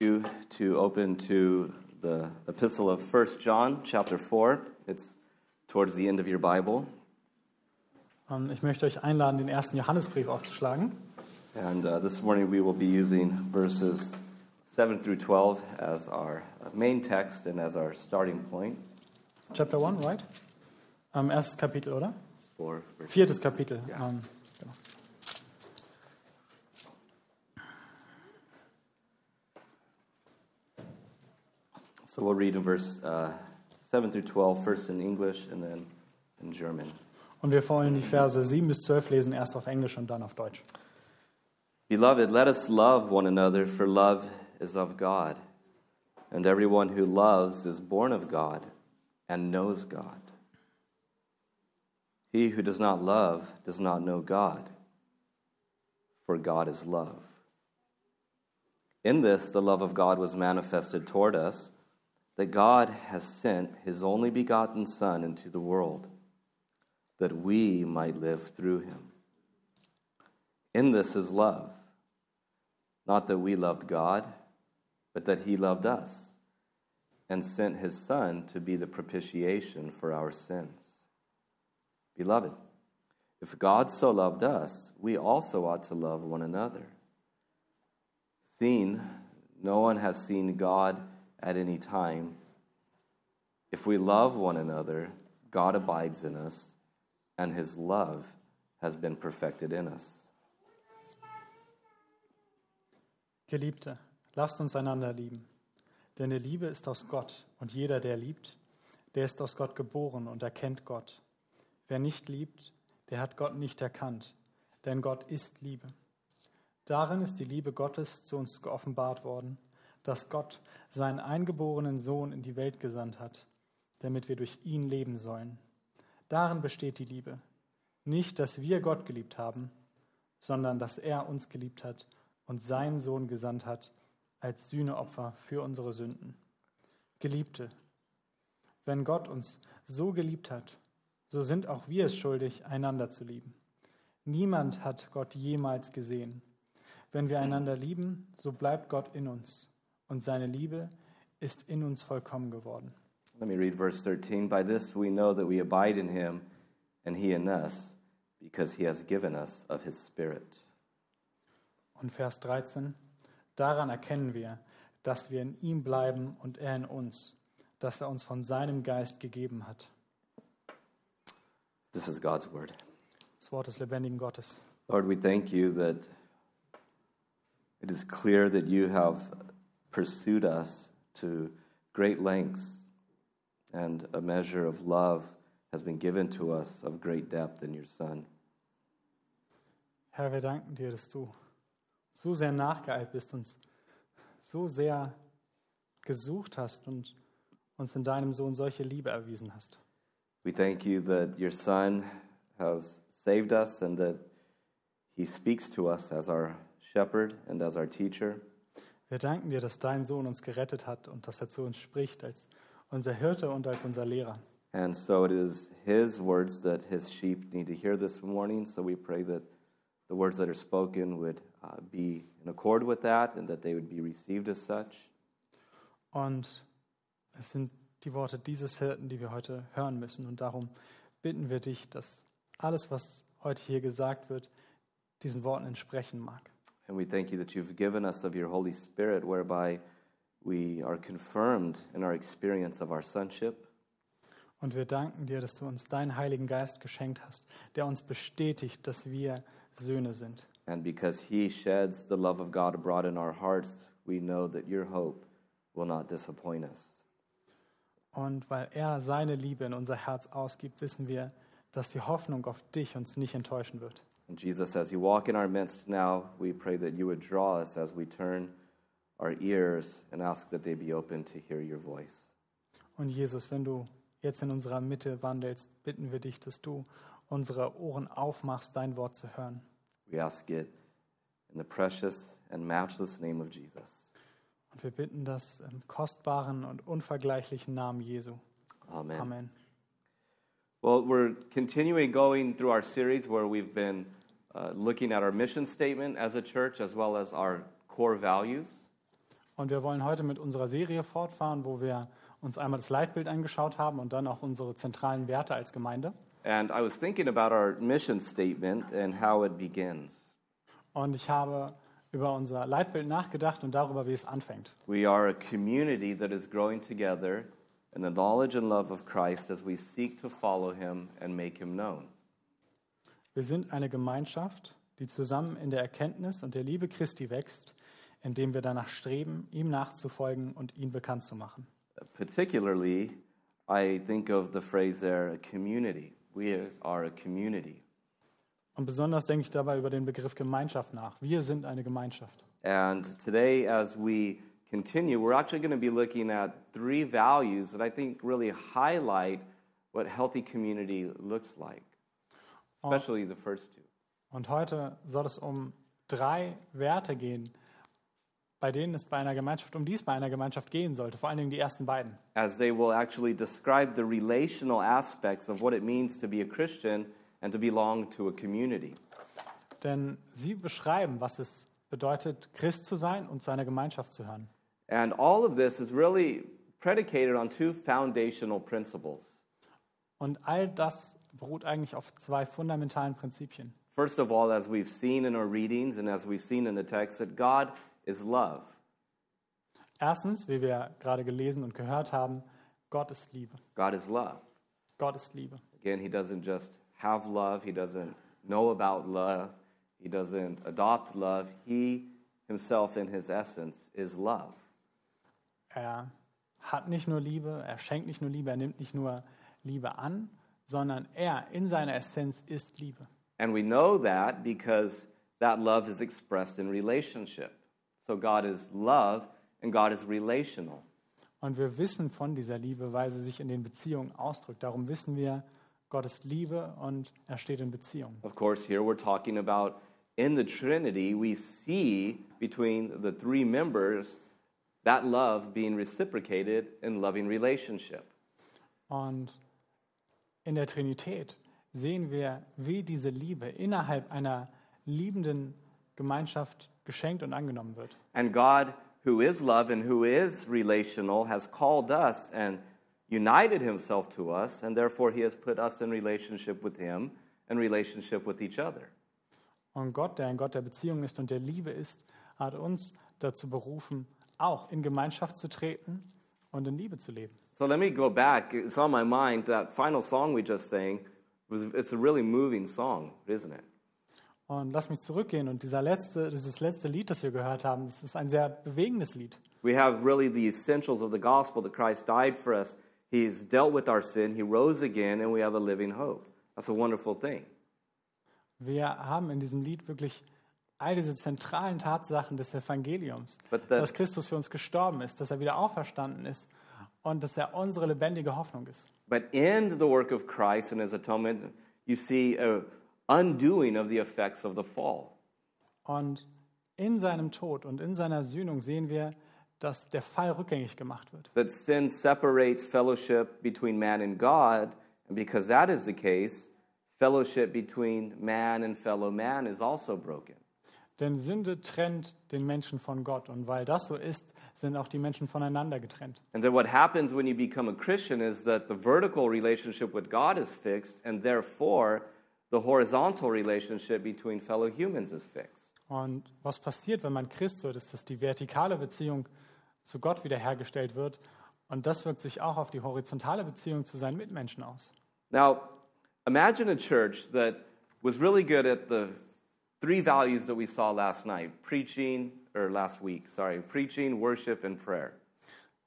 you to open to the epistle of 1 John, chapter 4. It's towards the end of your Bible. Ähm, Ich möchte euch einladen, den ersten Johannesbrief aufzuschlagen. And uh, this morning we will be using verses 7 through 12 as our main text and as our starting point Chapter 1, right? Ähm, erstes Kapitel, oder? verse Viertes Kapitel. Ja. Ähm, So we'll read in verse uh, 7 through 12, first in English and then in German. Und wir wollen die Verse 7 bis 12 lesen, erst auf Englisch und dann auf Deutsch. Beloved, let us love one another, for love is of God. And everyone who loves is born of God and knows God. He who does not love does not know God, for God is love. In this, the love of God was manifested toward us, that God has sent his only begotten Son into the world, that we might live through him. In this is love. Not that we loved God, but that He loved us and sent His Son to be the propitiation for our sins. Beloved, if God so loved us, we also ought to love one another. Seeing no one has seen God at any time, if we love one another, God abides in us, and His love has been perfected in us. Geliebte, lasst uns einander lieben. Denn die Liebe ist aus Gott und jeder, der liebt, der ist aus Gott geboren und erkennt Gott. Wer nicht liebt, der hat Gott nicht erkannt, denn Gott ist Liebe. Darin ist die Liebe Gottes zu uns geoffenbart worden, dass Gott seinen eingeborenen Sohn in die Welt gesandt hat, damit wir durch ihn leben sollen. Darin besteht die Liebe. Nicht, dass wir Gott geliebt haben, sondern dass er uns geliebt hat und seinen Sohn gesandt hat als Sühneopfer für unsere Sünden. Geliebte, wenn Gott uns so geliebt hat, so sind auch wir es schuldig, einander zu lieben. Niemand hat Gott jemals gesehen. Wenn wir einander lieben, so bleibt Gott in uns und seine Liebe ist in uns vollkommen geworden. Let me read verse 13. By this we know that we abide in him and he in us, because he has given us of his Spirit. Und Vers 13, daran erkennen wir, dass wir in ihm bleiben und er in uns, dass er uns von seinem Geist gegeben hat. This is God's word. Das Wort des lebendigen Gottes. Lord, we thank you that it is clear that you have pursued us to great lengths, and a measure of love has been given to us of great depth in your Son. Herr, wir danken dir, dass du so sehr nachgeeilt bist, uns so sehr gesucht hast und uns in deinem Sohn solche Liebe erwiesen hast. We thank you that your Son has saved us and that he speaks to us as our shepherd and as our teacher. Wir danken dir, dass dein Sohn uns gerettet hat und dass er zu uns spricht als unser Hirte und als unser Lehrer. And so it is his words that his sheep need to hear this morning. So we pray that the words that are spoken would uh, be in accord with that and that they would be received as such. Und es sind die Worte dieses Hirten, die wir heute hören müssen. Und darum bitten wir dich, dass alles, was heute hier gesagt wird, diesen Worten entsprechen mag. And we thank you that you've given us of your Holy Spirit, whereby we are confirmed in our experience of our sonship. Und wir danken dir, dass du uns deinen Heiligen Geist geschenkt hast, der uns bestätigt, dass wir Söhne sind. And because he sheds the love of God abroad in our hearts, we know that your hope will not disappoint us. Und weil er seine Liebe in unser Herz ausgibt, wissen wir, dass die Hoffnung auf dich uns nicht enttäuschen wird. And Jesus, as you walk in our midst now, we pray that you would draw us as we turn our ears and ask that they be open to hear your voice. Und Jesus, wenn du jetzt in unserer Mitte wandelst, bitten wir dich, dass du unsere Ohren aufmachst, dein Wort zu hören. We ask it in the precious and matchless name of Jesus. Und wir bitten das im kostbaren und unvergleichlichen Namen Jesu. Amen. Amen. Well, we're continuing going through our series where we've been uh, looking at our mission statement as a church as well as our core values. Und wir wollen heute mit unserer Serie fortfahren, wo wir uns einmal das Leitbild angeschaut haben und dann auch unsere zentralen Werte als Gemeinde. And I was thinking about our mission statement and how it begins. Und ich habe über unser Leitbild nachgedacht und darüber, wie es anfängt. We are a community that is growing together in the knowledge and love of Christ as we seek to follow him and make him known. Wir sind eine Gemeinschaft, die zusammen in der Erkenntnis und der Liebe Christi wächst, indem wir danach streben, ihm nachzufolgen und ihn bekannt zu machen. Particularly, I think of the phrase there, a community. We are a community. Und besonders denke ich dabei über den Begriff Gemeinschaft nach. Wir sind eine Gemeinschaft. And today, as we continue, we're actually going to be looking at three values that I think really highlight what healthy community looks like, especially the first two. Und heute soll es um drei Werte gehen, bei denen es bei einer Gemeinschaft, um die es bei einer Gemeinschaft gehen sollte, vor allen Dingen die ersten beiden. as they will actually describe the relational aspects of what it means to be a Christian and to belong to a community. Denn sie beschreiben, was es bedeutet, Christ zu sein und zu einer Gemeinschaft zu hören. And all of this is really predicated on two foundational principles. Und all das beruht eigentlich auf zwei fundamentalen Prinzipien. First of all, as we've seen in our readings and as we've seen in the text, that God is love. Erstens, wie wir gerade gelesen und gehört haben, Gott ist Liebe. God is love. Gott ist Liebe. Again, He doesn't just have love, He doesn't know about love, He doesn't adopt love. He Himself, in His essence, is love. Er hat nicht nur Liebe, er schenkt nicht nur Liebe, er nimmt nicht nur Liebe an, sondern er in seiner Essenz ist Liebe. And we know that because that love is expressed in relationship. So God is love and God is relational. Und wir wissen von dieser Liebe, weil sie sich in den Beziehungen ausdrückt. Darum wissen wir, Gott ist Liebe und er steht in Beziehung. Of course, here we're talking about in the Trinity, we see between the three members that love being reciprocated in loving relationship. Und in der Trinität sehen wir, wie diese Liebe innerhalb einer liebenden Gemeinschaft geschenkt und angenommen wird. And God, who is love and who is relational, has called us and united himself to us, and therefore he has put us in relationship with him and relationship with each other. Und Gott, der ein Gott der Beziehung ist und der Liebe ist, hat uns dazu berufen, auch in Gemeinschaft zu treten und in Liebe zu leben. So let me go back. It's on my mind. That final song we just sang was it's a really moving song, isn't it? Und lass mich zurückgehen und dieser letzte, dieses letzte Lied, das wir gehört haben, das ist ein sehr bewegendes Lied. We have really the essentials of the gospel that Christ died for us. He's dealt with our sin, he rose again, and we have a living hope. That's a wonderful thing. Wir haben in diesem Lied wirklich all diese zentralen Tatsachen des Evangeliums, the- dass Christus für uns gestorben ist, dass er wieder auferstanden ist und dass er unsere lebendige Hoffnung ist. But in the work of Christ and his atonement, you see a undoing of the effects of the fall. Und in seinem Tod und in seiner Sühnung sehen wir, dass der Fall rückgängig gemacht wird. That sin separates fellowship between man and God, and because that is the case, fellowship between man and fellow man is also broken. Denn Sünde trennt den Menschen von Gott. Und weil das so ist, sind auch die Menschen voneinander getrennt. And then what happens when you become a Christian is that the vertical relationship with God is fixed, and therefore the horizontal relationship between fellow humans is fixed. Und was passiert, wenn man Christ wird, ist, dass die vertikale Beziehung zu Gott wiederhergestellt wird. Und das wirkt sich auch auf die horizontale Beziehung zu seinen Mitmenschen aus. Now, imagine a church that was really good at the three values that we saw last night preaching, or last week, sorry, preaching, worship, and prayer.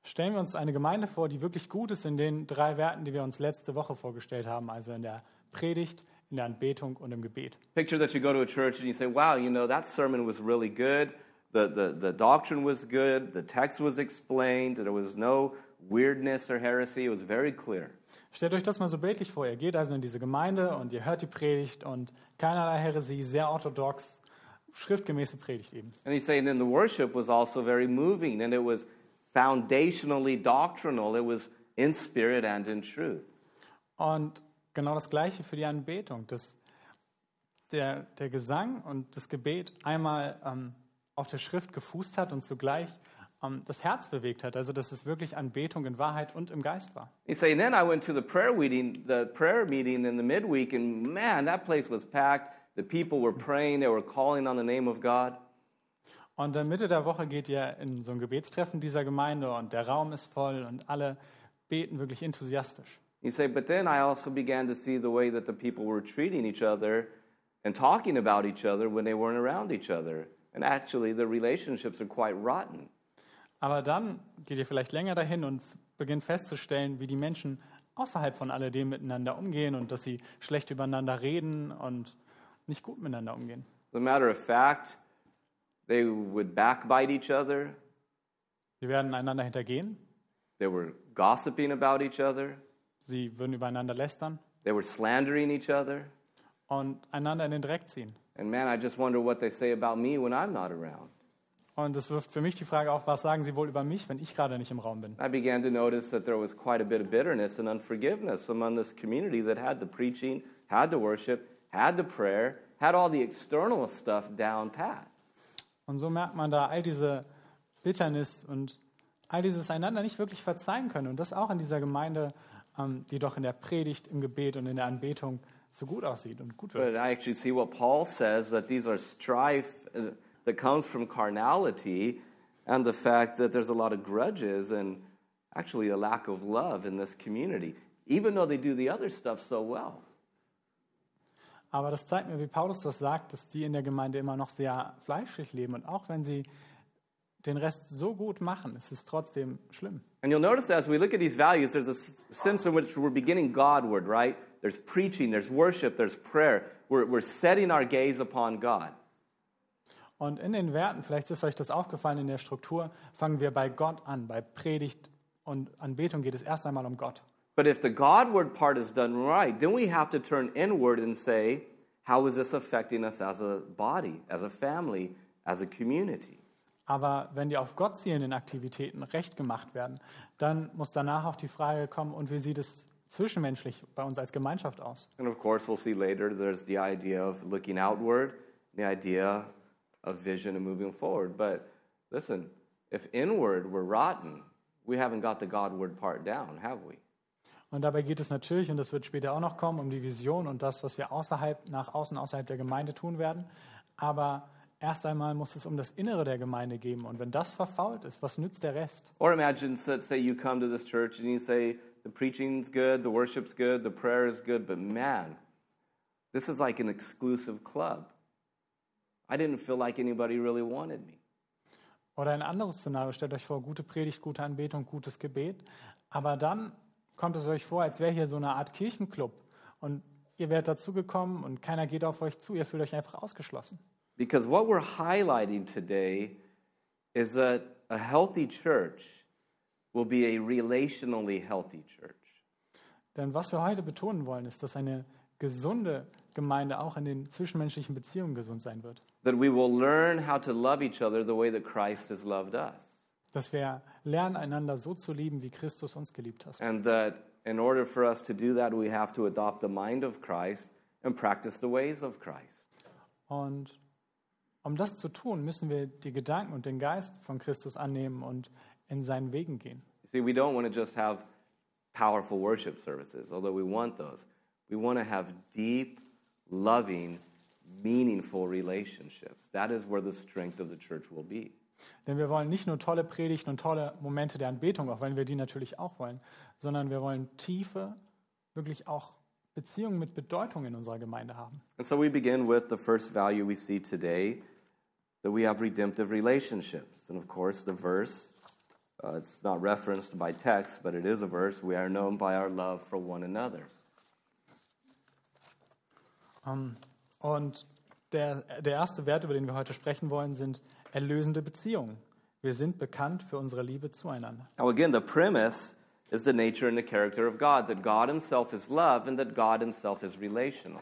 Stellen wir uns eine Gemeinde vor, die wirklich gut ist in den drei Werten, die wir uns letzte Woche vorgestellt haben, also in der Predigt, in der Anbetung und im Gebet. Picture that you go to a church and you say, wow, you know, that sermon was really good. The, the, the doctrine was good. The text was explained. There was no weirdness or heresy. It was very clear. Stellt euch das mal so bildlich vor. Ihr geht also in diese Gemeinde und ihr hört die Predigt und keinerlei Heresie, sehr orthodox, schriftgemäße Predigt eben. And he's saying then the worship was also very moving and it was foundationally doctrinal. It was in spirit and in truth. Und genau das Gleiche für die Anbetung. Dass der, der Gesang und das Gebet einmal ähm, auf der Schrift gefußt hat und zugleich ähm, das Herz bewegt hat. Also dass es wirklich Anbetung in Wahrheit und im Geist war. You say, and then I went to the prayer meeting, the prayer meeting in the midweek, and man, that place was packed. The people were praying, they were calling on the name of God. Und dann Mitte der Woche geht ihr in so ein Gebetstreffen dieser Gemeinde und der Raum ist voll und alle beten wirklich enthusiastisch. You say, but then I also began to see the way that the people were treating each other and talking about each other when they weren't around each other. And actually, the relationships are quite rotten. Aber dann geht ihr vielleicht länger dahin und beginnt festzustellen, wie die Menschen außerhalb von alledem miteinander umgehen und dass sie schlecht übereinander reden und nicht gut miteinander umgehen. As a matter of fact, they would backbite each other, Sie werden einander hintergehen, they were gossiping about each other, sie würden übereinander lästern they were slandering each other. und einander in den Dreck ziehen. And man, I just wonder what they say about me when I'm not around. Und das wirft für mich die Frage auf, was sagen sie wohl über mich, wenn ich gerade nicht im Raum bin? I began to notice that there was quite a bit of bitterness and unforgiveness among this community that had the preaching, had the worship, had the prayer, had all the external stuff down pat. Und so merkt man da all diese Bitternis und all dieses einander nicht wirklich verzeihen können. Und das auch in dieser Gemeinde, ähm, die doch in der Predigt, im Gebet und in der Anbetung so gut aussieht und gut But wird. I actually see what Paul says that these are strife uh, that comes from carnality and the fact that there's a lot of grudges and actually a lack of love in this community, even though they do the other stuff so well. Aber das zeigt mir, wie Paulus das sagt, dass die in der Gemeinde immer noch sehr fleischlich leben. Und auch wenn sie den Rest so gut machen, es ist trotzdem schlimm. And you'll notice as we look at these values, there's a sense in which we're beginning Godward, right? There's preaching, there's worship, there's prayer. We're, we're setting our gaze upon God. Und in den Werten, vielleicht ist euch das aufgefallen in der Struktur, fangen wir bei Gott an. Bei Predigt und Anbetung geht es erst einmal um Gott. But if the Godward part is done right, then we have to turn inward and say, how is this affecting us as a body, as a family, as a community? Aber wenn die auf Gott zielenden Aktivitäten recht gemacht werden, dann muss danach auch die Frage kommen, und wie sieht es zwischenmenschlich bei uns als Gemeinschaft aus? And of course, we'll see later there's the idea of looking outward, the idea of vision and moving forward. But listen, if inward we're rotten, we haven't got the Godward part down, have we? Und dabei geht es natürlich, und das wird später auch noch kommen, um die Vision und das, was wir außerhalb, nach außen, außerhalb der Gemeinde tun werden. Aber erst einmal muss es um das Innere der Gemeinde gehen. Und wenn das verfault ist, was nützt der Rest? Or imagine, let's say you come to this church and you say, the preaching's good, the worship's good, the prayer is good, but man, this is like an exclusive club. I didn't feel like anybody really wanted me. Oder ein anderes Szenario, stellt euch vor, gute Predigt, gute Anbetung, gutes Gebet. Aber dann kommt es euch vor, als wäre hier so eine Art Kirchenclub. Und ihr werdet dazugekommen und keiner geht auf euch zu, ihr fühlt euch einfach ausgeschlossen. Because what we're highlighting today is that a healthy church will be a relationally healthy church. Denn was wir heute betonen wollen, ist, dass eine gesunde Gemeinde auch in den zwischenmenschlichen Beziehungen gesund sein wird. That we will learn how to love each other the way that Christ has loved us. Dass wir lernen, einander so zu lieben, wie Christus uns geliebt hat. And that in order for us to do that, we have to adopt the mind of Christ and practice the ways of Christ. Und um das zu tun, müssen wir die Gedanken und den Geist von Christus annehmen und in seinen Wegen gehen. See, we don't want to just have powerful worship services, although we want those. We want to have deep, loving, meaningful relationships. That is where the strength of the church will be. Denn wir wollen nicht nur tolle Predigten und tolle Momente der Anbetung, auch wenn wir die natürlich auch wollen, sondern wir wollen tiefe, wirklich auch Beziehungen mit Bedeutung in unserer Gemeinde haben. And so we begin with the first value we see today that we have redemptive relationships. And of course, the verse, uh, it's not referenced by text, but it is a verse. We are known by our love for one another. Ähm, Und der, der erste Wert, über den wir heute sprechen wollen, sind erlösende Beziehungen. Wir sind bekannt für unsere Liebe zueinander. Now, again, the premise is the nature and the character of God, that God Himself is love and that God Himself is relational.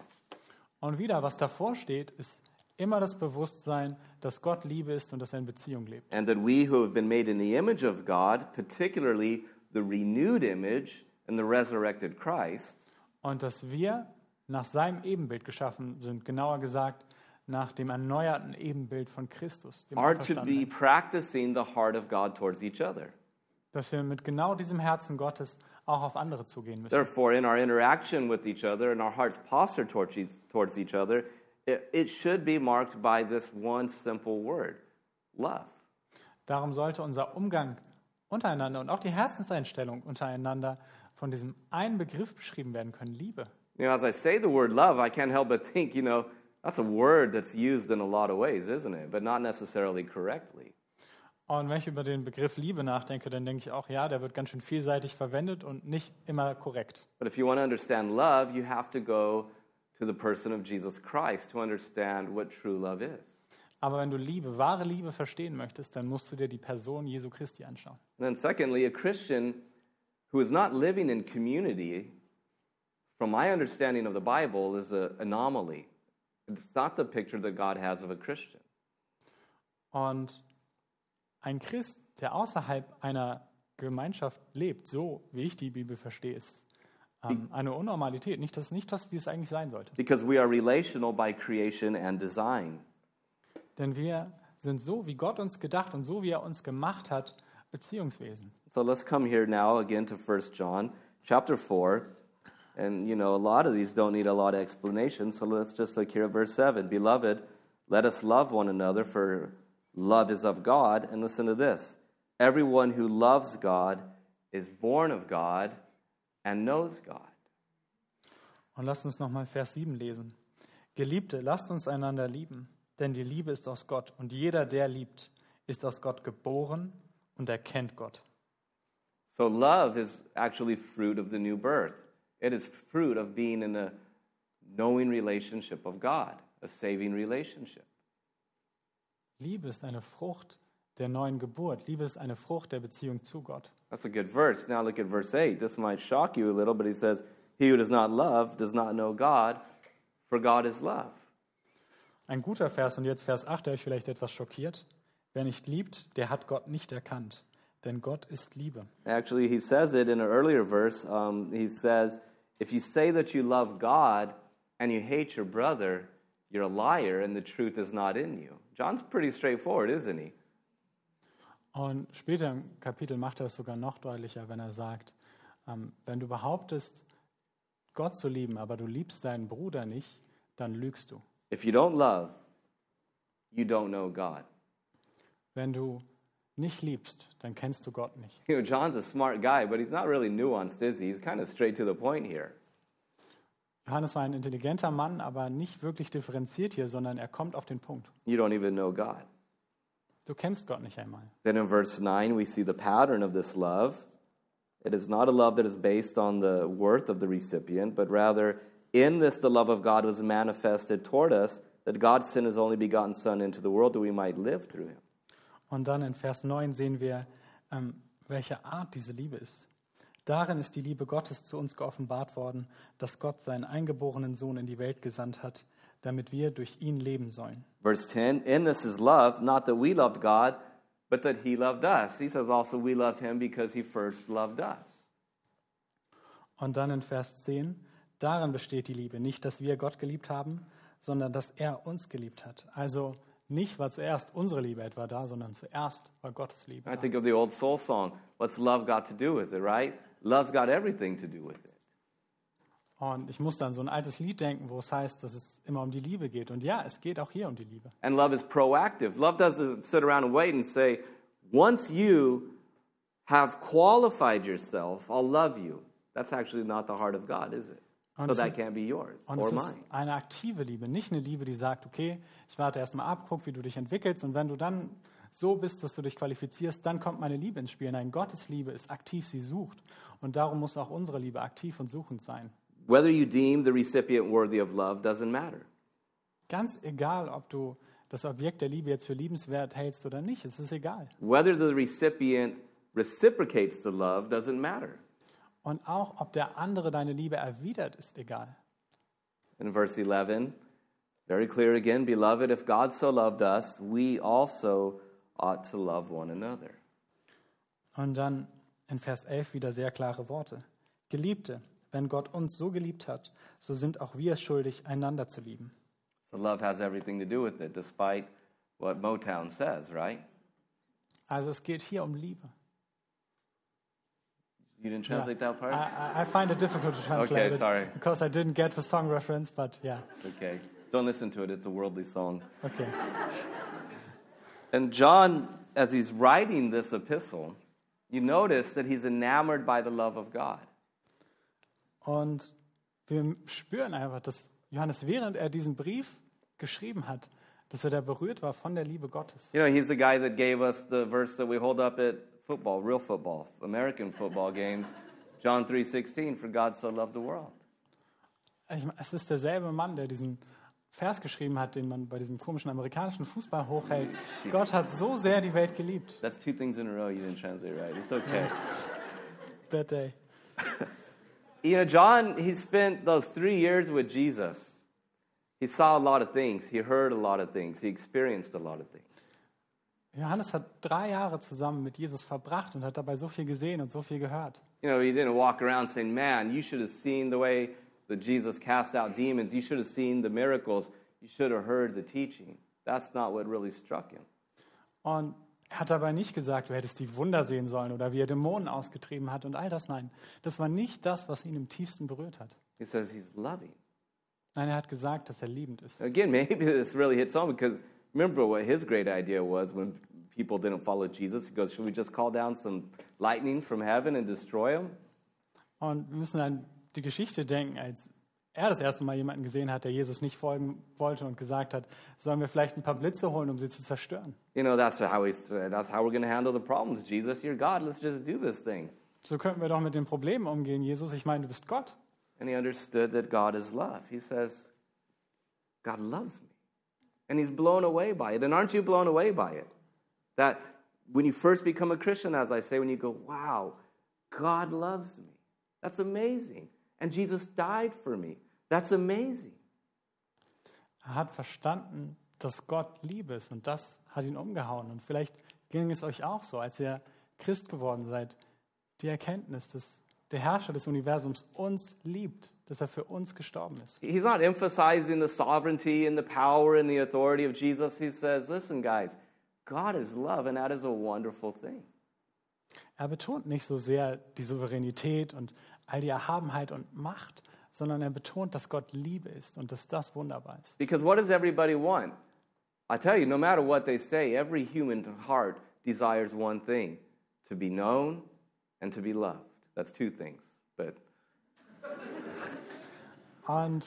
Und wieder, was davor steht, ist immer das Bewusstsein, dass Gott Liebe ist und dass er in Beziehung lebt. And that we who have been made in the image of God, particularly the renewed image and the resurrected Christ, Und dass wir nach seinem Ebenbild geschaffen sind, genauer gesagt, nach dem erneuerten Ebenbild von Christus, dem are to be practicing the heart of God towards each other. dass wir mit genau diesem Herzen Gottes auch auf andere zugehen müssen. Therefore, in our interaction with each other and our heart's posture towards each, towards each other, it, it should be marked by this one simple word love. Darum sollte unser Umgang untereinander und auch die Herzenseinstellung untereinander von diesem einen Begriff beschrieben werden können, Liebe. You know, as I say the word love, I can't help but think, you know, that's a word that's used in a lot of ways, isn't it? But not necessarily correctly. Und wenn ich über den Begriff Liebe nachdenke, dann denke ich auch, ja, der wird ganz schön vielseitig verwendet und nicht immer korrekt. But if you want to understand love, you have to go to the person of Jesus Christ to understand what true love is. Aber wenn du Liebe, wahre Liebe verstehen möchtest, dann musst du dir die Person Jesu Christi anschauen. And then, secondly, a Christian who is not living in community, from my understanding of the Bible, is an anomaly. It's not the picture that God has of a Christian. Und ein Christ, der außerhalb einer Gemeinschaft lebt, so wie ich die Bibel verstehe, ist ähm, eine Unnormalität. Nicht das, nicht das, wie es eigentlich sein sollte. Because we are relational by creation and design. Denn wir sind so, wie Gott uns gedacht und so, wie er uns gemacht hat, Beziehungswesen. So let's come here now again to 1 John chapter 4. And, you know, a lot of these don't need a lot of explanation. So let's just look here at verse 7. Beloved, let us love one another, for love is of God. And listen to this everyone who loves God is born of God and knows God. Und lasst uns nochmal Vers 7 lesen. Geliebte, lasst uns einander lieben, denn die Liebe ist aus Gott. Und jeder, der liebt, ist aus Gott geboren und erkennt Gott. So love is actually fruit of the new birth. It is fruit of being in a knowing relationship of God, a saving relationship. Liebe ist eine Frucht der neuen Geburt. Liebe ist eine Frucht der Beziehung zu Gott. That's a good verse. Now look at verse 8. This might shock you a little, but he says, He who does not love does not know God, for God is love. Ein guter Vers und jetzt Vers 8, der euch vielleicht etwas schockiert. Wer nicht liebt, der hat Gott nicht erkannt, denn Gott ist Liebe. Actually, he says it in an earlier verse. Um, he says, If you say that you love God and you hate your brother, you're a liar and the truth is not in you. John's pretty straightforward, isn't he? Und später im Kapitel macht er es sogar noch deutlicher, wenn er sagt, ähm, wenn du behauptest, Gott zu lieben, aber du liebst deinen Bruder nicht, dann lügst du. If you don't love, you don't know God. Wenn du nicht liebst, dann kennst du Gott nicht. You know, John's a smart guy, but he's not really nuanced, is he? He's kind of straight to the point here. Johannes war ein intelligenter Mann, aber nicht wirklich differenziert hier, sondern er kommt auf den Punkt. You don't even know God. Du kennst Gott nicht einmal. Then in verse 9, we see the pattern of this love. It is not a love that is based on the worth of the recipient, but rather, in this, the love of God was manifested toward us, that God sent his only begotten Son into the world that we might live through him. Und dann in Vers 9 sehen wir, ähm, welche Art diese Liebe ist. Darin ist die Liebe Gottes zu uns geoffenbart worden, dass Gott seinen eingeborenen Sohn in die Welt gesandt hat, damit wir durch ihn leben sollen. Verse 10 In this is love, not that we loved God, but that he loved us. He says also, we loved him because he first loved us. Und dann in Vers 10, darin besteht die Liebe, nicht, dass wir Gott geliebt haben, sondern dass er uns geliebt hat. Also nicht war zuerst unsere Liebe etwa da, sondern zuerst war Gottes Liebe I da. think of the old soul song, What's love got to do with it, right? Love's got everything to do with it. Und ich muss an so ein altes Lied denken, wo es heißt, dass es immer um die Liebe geht. Und ja, es geht auch hier um die Liebe. And love is proactive. Love doesn't sit around and wait and say, once you have qualified yourself, I'll love you. That's actually not the heart of God, is it? Und So that ist- can't be yours Und or es ist mine. eine aktive Liebe, nicht eine Liebe, die sagt, okay, ich warte erstmal ab, guck, wie du dich entwickelst und wenn du dann so bist, dass du dich qualifizierst, dann kommt meine Liebe ins Spiel. Nein, Gottes Liebe ist aktiv, sie sucht. Und darum muss auch unsere Liebe aktiv und suchend sein. Whether you deem the recipient worthy of love doesn't matter. Ganz egal, ob du das Objekt der Liebe jetzt für liebenswert hältst oder nicht, es ist egal. Whether the recipient reciprocates the love doesn't matter. Und auch, ob der andere deine Liebe erwidert, ist egal. In verse 11, very clear again Beloved, if God so loved us, we also ought to love one another. Und dann in Vers 11 wieder sehr klare Worte. Geliebte, wenn Gott uns so geliebt hat, so sind auch wir es schuldig, einander zu lieben. So love has everything to do with it, despite what Motown says, right? Also es geht hier um Liebe. You didn't Yeah. translate that part? I, I- find it difficult to translate it sorry. because I didn't get the song reference, but yeah, okay. Don't listen to it, it's a worldly song. okay. And John, as he's writing this epistle, you notice that he's enamored by the love of God. Und wir spüren einfach, dass Johannes, während er diesen Brief geschrieben hat, dass er da berührt war von der Liebe Gottes. You know, he's the guy that gave us the verse that we hold up at football, real football, American football games, John 3:16, for God so loved the world. Ich meine, es ist derselbe Mann, der diesen Vers geschrieben hat, den man bei diesem komischen amerikanischen Fußball hochhält. Gott hat so sehr die Welt geliebt. That's two things in a row you didn't translate right. It's okay. That day. You know, John, he spent those three years with Jesus. He saw a lot of things. He heard a lot of things. He experienced a lot of things. Johannes hat drei Jahre zusammen mit Jesus verbracht und hat dabei so viel gesehen und so viel gehört. You know, he didn't walk around saying, Man, you should have seen the way that Jesus cast out demons. You should have seen the miracles. You should have heard the teaching. That's not what really struck him. Und er hat dabei nicht gesagt, du hättest die Wunder sehen sollen oder wie er Dämonen ausgetrieben hat und all das. Nein, das war nicht das, was ihn im tiefsten berührt hat. He says he's loving. Nein, er hat gesagt, dass er liebend ist. Again, maybe this really hits home because remember what his great idea was when people didn't follow Jesus? He goes, Should we just call down some lightning from heaven and destroy them? Und wir müssen an die Geschichte denken, als er das erste Mal jemanden gesehen hat, der Jesus nicht folgen wollte und gesagt hat, sollen wir vielleicht ein paar Blitze holen, um sie zu zerstören. You know, that's how, he's, that's how we're going to handle the problems. Jesus, you're God. Let's just do this thing. So könnten wir doch mit den Problemen umgehen. Jesus, ich meine, du bist Gott. And he understood that God is love. He says, God loves me. And he's blown away by it. And aren't you blown away by it? That when you first become a Christian, as I say, when you go, wow, God loves me. That's amazing. And Jesus died for me. That's amazing. Er hat verstanden, dass Gott Liebe ist und das hat ihn umgehauen. Und vielleicht ging es euch auch so, als ihr Christ geworden seid, die Erkenntnis, dass der Herrscher des Universums uns liebt, dass er für uns gestorben ist. He's not emphasizing the sovereignty and the power and the authority of Jesus. He says, listen, guys, God is love, and that is a wonderful thing. Er betont nicht so sehr die Souveränität und all die Erhabenheit und Macht, sondern er betont, dass Gott Liebe ist und dass das wunderbar ist. Because what does everybody want? I tell you, no matter what they say, every human heart desires one thing to be known and to be loved. That's two things, but Und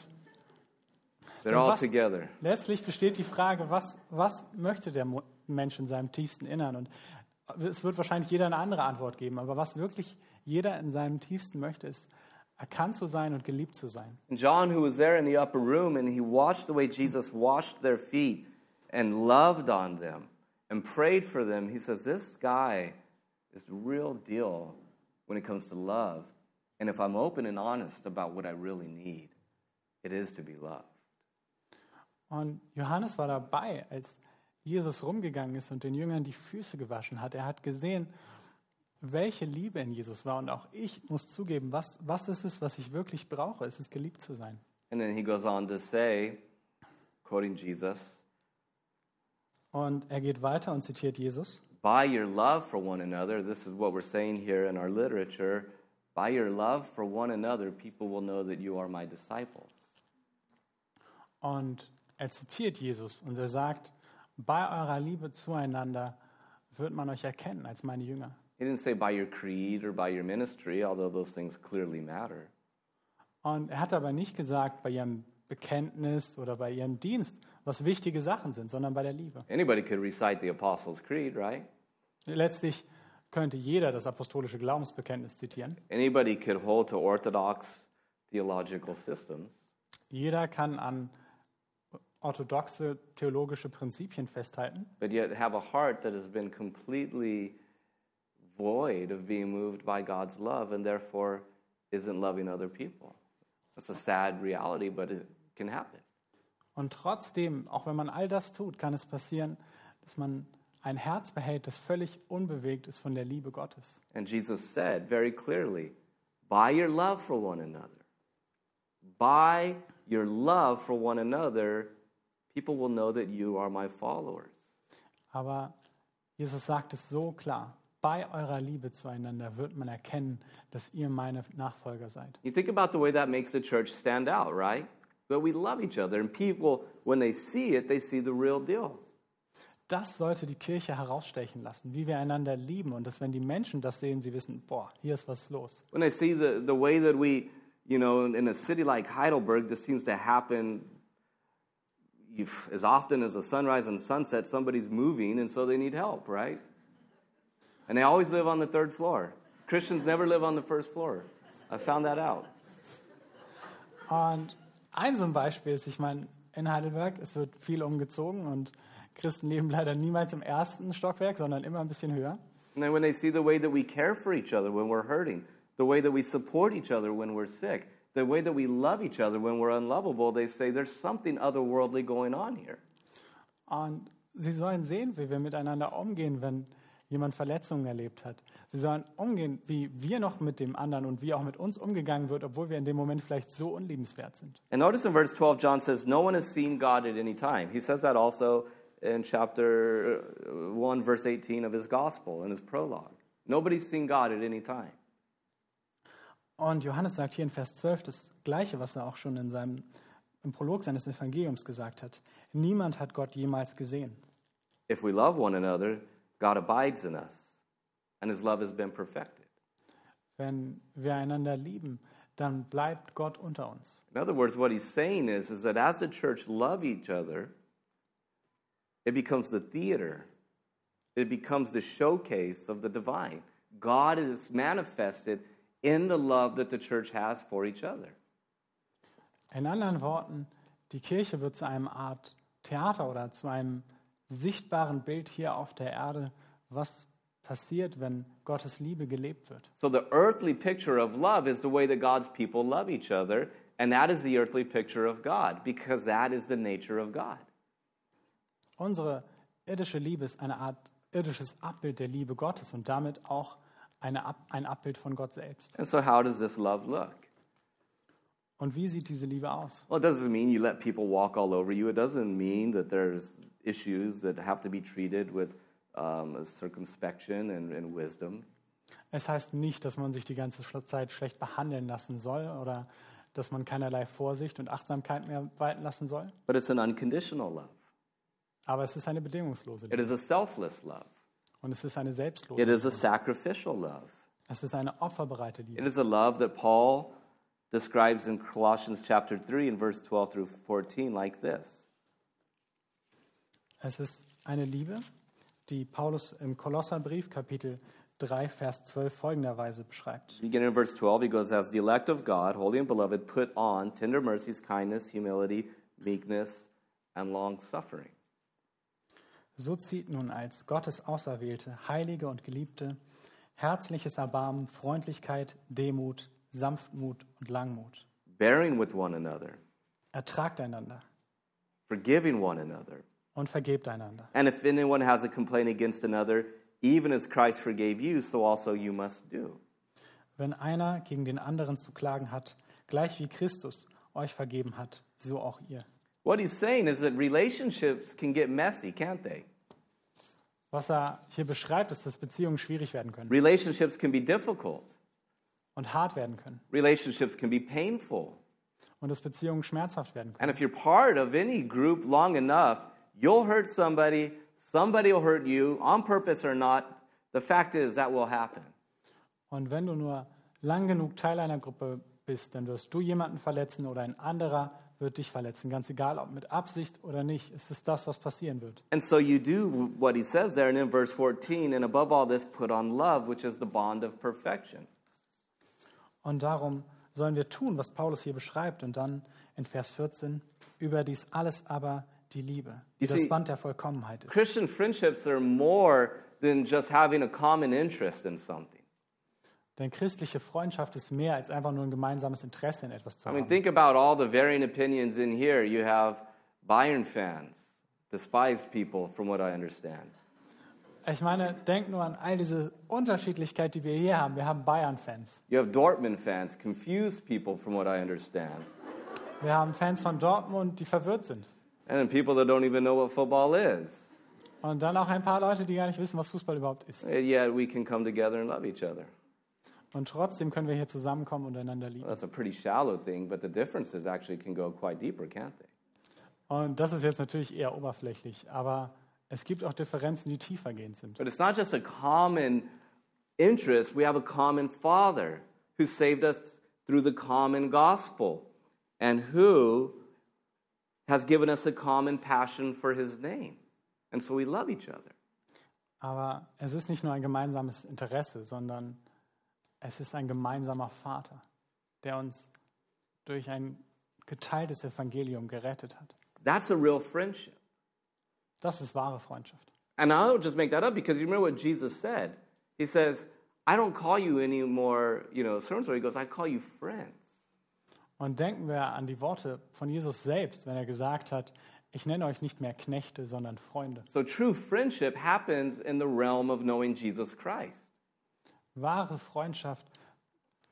they're all was- together. letztlich besteht die Frage, was, was möchte der Mensch in seinem tiefsten Innern? Und es wird wahrscheinlich jeder eine andere Antwort geben, aber was wirklich jeder in seinem tiefsten möchte, ist, erkannt zu sein und geliebt zu sein. John, who was there in the upper room, and he watched the way Jesus washed their feet and loved on them and prayed for them, he says, This guy is the real deal when it comes to love. And if I'm open and honest about what I really need, it is to be loved. Und Johannes war dabei, als Jesus rumgegangen ist und den Jüngern die Füße gewaschen hat. Er hat gesehen, welche Liebe in Jesus war. Und auch ich muss zugeben, was, was ist es, was ich wirklich brauche? Es ist geliebt zu sein. And then he goes on to say, quoting Jesus, Und er geht weiter und zitiert Jesus. By your love for one another, this is what we're saying here in our literature, by your love for one another, people will know that you are my disciples. Und er zitiert Jesus und er sagt, bei eurer Liebe zueinander wird man euch erkennen als meine Jünger. He didn't say by your creed or by your ministry, although those things clearly matter. Und er hat aber nicht gesagt, bei ihrem Bekenntnis oder bei ihrem Dienst, was wichtige Sachen sind, sondern bei der Liebe. Anybody could recite the Apostles' Creed, right? Letztlich könnte jeder das apostolische Glaubensbekenntnis zitieren. Anybody could hold to orthodox theological systems. Jeder kann an orthodoxe theologische Prinzipien festhalten, but yet have a heart that has been completely void of being moved by God's love and therefore isn't loving other people. That's a sad reality, but it can happen. Und trotzdem, auch wenn man all das tut, kann es passieren, dass man ein Herz behält, das völlig unbewegt ist von der Liebe Gottes. And Jesus said very clearly, by your love for one another, by your love for one another, people will know that you are my followers. Aber Jesus sagt es so klar. Bei eurer Liebe zueinander wird man erkennen, dass ihr meine Nachfolger seid. You think about the way that makes the church stand out, right? That we love each other, and people, when they see it, they see the real deal. Das sollte die Kirche herausstechen lassen, wie wir einander lieben und dass wenn die Menschen das sehen, sie wissen, boah, hier ist was los. When they see the, the way that we, you know, in a city like Heidelberg, this seems to happen as often as a sunrise and sunset, somebody's moving, and so they need help, right? And they always live on the third floor. Christians never live on the first floor. I found that out. Und ein so ein Beispiel ist, ich meine, in Heidelberg, es wird viel umgezogen und Christen leben leider niemals im ersten Stockwerk, sondern immer ein bisschen höher. And then when they see the way that we care for each other when we're hurting, the way that we support each other when we're sick, the way that we love each other when we're unlovable, they say there's something otherworldly going on here. Und sie sollen sehen, wie wir miteinander umgehen, wenn jemand Verletzungen erlebt hat. Sie sollen umgehen, wie wir noch mit dem anderen und wie auch mit uns umgegangen wird, obwohl wir in dem Moment vielleicht so unliebenswert sind. And notice in verse 12, John says, No one has seen God at any time. He says that also in chapter uh, 1, verse 18 of his gospel, in his prologue. Nobody's seen God at any time. Und Johannes sagt hier in Vers 12 das Gleiche, was er auch schon in seinem, im Prolog seines Evangeliums gesagt hat. Niemand hat Gott jemals gesehen. If we love one another, God abides in us, and his love has been perfected. Wenn wir einander lieben, dann bleibt Gott unter uns. In other words, what he's saying is, is that as the church love each other, it becomes the theater. It becomes the showcase of the divine. God is manifested in the love that the church has for each other. In anderen Worten, die Kirche wird zu einer Art Theater oder zu einem sichtbaren Bild hier auf der Erde, was passiert, wenn Gottes Liebe gelebt wird. So the earthly picture of love is the way that God's people love each other, and that is the earthly picture of God, because that is the nature of God. Unsere irdische Liebe ist eine Art irdisches Abbild der Liebe Gottes und damit auch eine ein Abbild von Gott selbst. And so, how does this love look? Und wie sieht diese Liebe aus? Well, it doesn't mean you let people walk all over you. It doesn't mean that there's issues that have to be treated with um, circumspection and, and wisdom. Es heißt nicht, dass man sich die ganze Zeit schlecht behandeln lassen soll oder dass man keinerlei Vorsicht und Achtsamkeit mehr walten lassen soll, But it's an unconditional love. aber es ist eine bedingungslose It Liebe is a selfless love. und es ist eine It selbstlose is a sacrificial love. Es ist eine opferbereite It Liebe. is a love that Paul describes in Colossians chapter 3 and verse 12 through 14 like this. Es ist eine Liebe, die Paulus im Kolosserbrief Kapitel 3 Vers 12 folgenderweise beschreibt. Beginning in verse 12, he goes, As the elect of God, holy and beloved, put on tender mercies, kindness, humility, meekness, and long suffering. So zieht nun als Gottes Auserwählte, Heilige und Geliebte herzliches Erbarmen, Freundlichkeit, Demut, Sanftmut und Langmut. bearing with one another, Ertragt einander forgiving one another. Und vergebt einander. And if anyone has a complaint against another, even as Christ forgave you, so also you must do. Wenn einer gegen den anderen zu klagen hat, gleich wie Christus euch vergeben hat, so auch ihr. What he's saying is that relationships can get messy, can't they? Was er hier beschreibt, ist, dass Beziehungen schwierig werden können Relationships can be difficult, und hart werden können relationships can be painful. und dass Beziehungen schmerzhaft werden können. And if you're part of any group long enough, you'll hurt somebody, somebody will hurt you, on purpose or not. The fact is, that will happen. Und wenn du nur lang genug Teil einer Gruppe bist, dann wirst du jemanden verletzen oder ein anderer wird dich verletzen. Ganz egal, ob mit Absicht oder nicht, ist es das, was passieren wird. And so you do what he says there, and in verse 14, and above all this, put on love, which is the bond of perfection. Und darum sollen wir tun, was Paulus hier beschreibt. Und dann in Vers 14, über dies alles aber die Liebe, die das Band der Vollkommenheit ist. Christian friendships are more than just having a common interest in something. Denn christliche Freundschaft ist mehr als einfach nur ein gemeinsames Interesse in etwas zu I mean, haben. think about all the varying opinions in here. You have Bayern fans, despised people, from what I understand. Ich meine, denk nur an all diese Unterschiedlichkeit, die wir hier haben. Wir haben Bayern-Fans. You have Dortmund fans, confused people, from what I understand. Wir haben Fans von Dortmund, die verwirrt sind. And then people that don't even know what football is. Und dann auch ein paar Leute, die gar nicht wissen, was Fußball überhaupt ist. And yet we can come together and love each other. Und trotzdem können wir hier zusammenkommen und einander lieben. Well, that's a pretty shallow thing, but the differences actually can go quite deeper, can't they? Und das ist jetzt natürlich eher oberflächlich, aber es gibt auch Differenzen, die tiefergehend sind. But it's not just a common interest. We have a common Father who saved us through the common gospel and who has given us a common passion for his name. And so we love each other. Aber es ist nicht nur ein gemeinsames Interesse, sondern es ist ein gemeinsamer Vater, der uns durch ein geteiltes Evangelium gerettet hat. That's a real friendship. Das ist wahre Freundschaft. And I don't just make that up because you remember what Jesus said. He says, I don't call you any more, you know, so and so. He goes, I call you friends. Und denken wir an die Worte von Jesus selbst, wenn er gesagt hat, ich nenne euch nicht mehr Knechte, sondern Freunde. So true friendship happens in the realm of knowing Jesus Christ. Wahre Freundschaft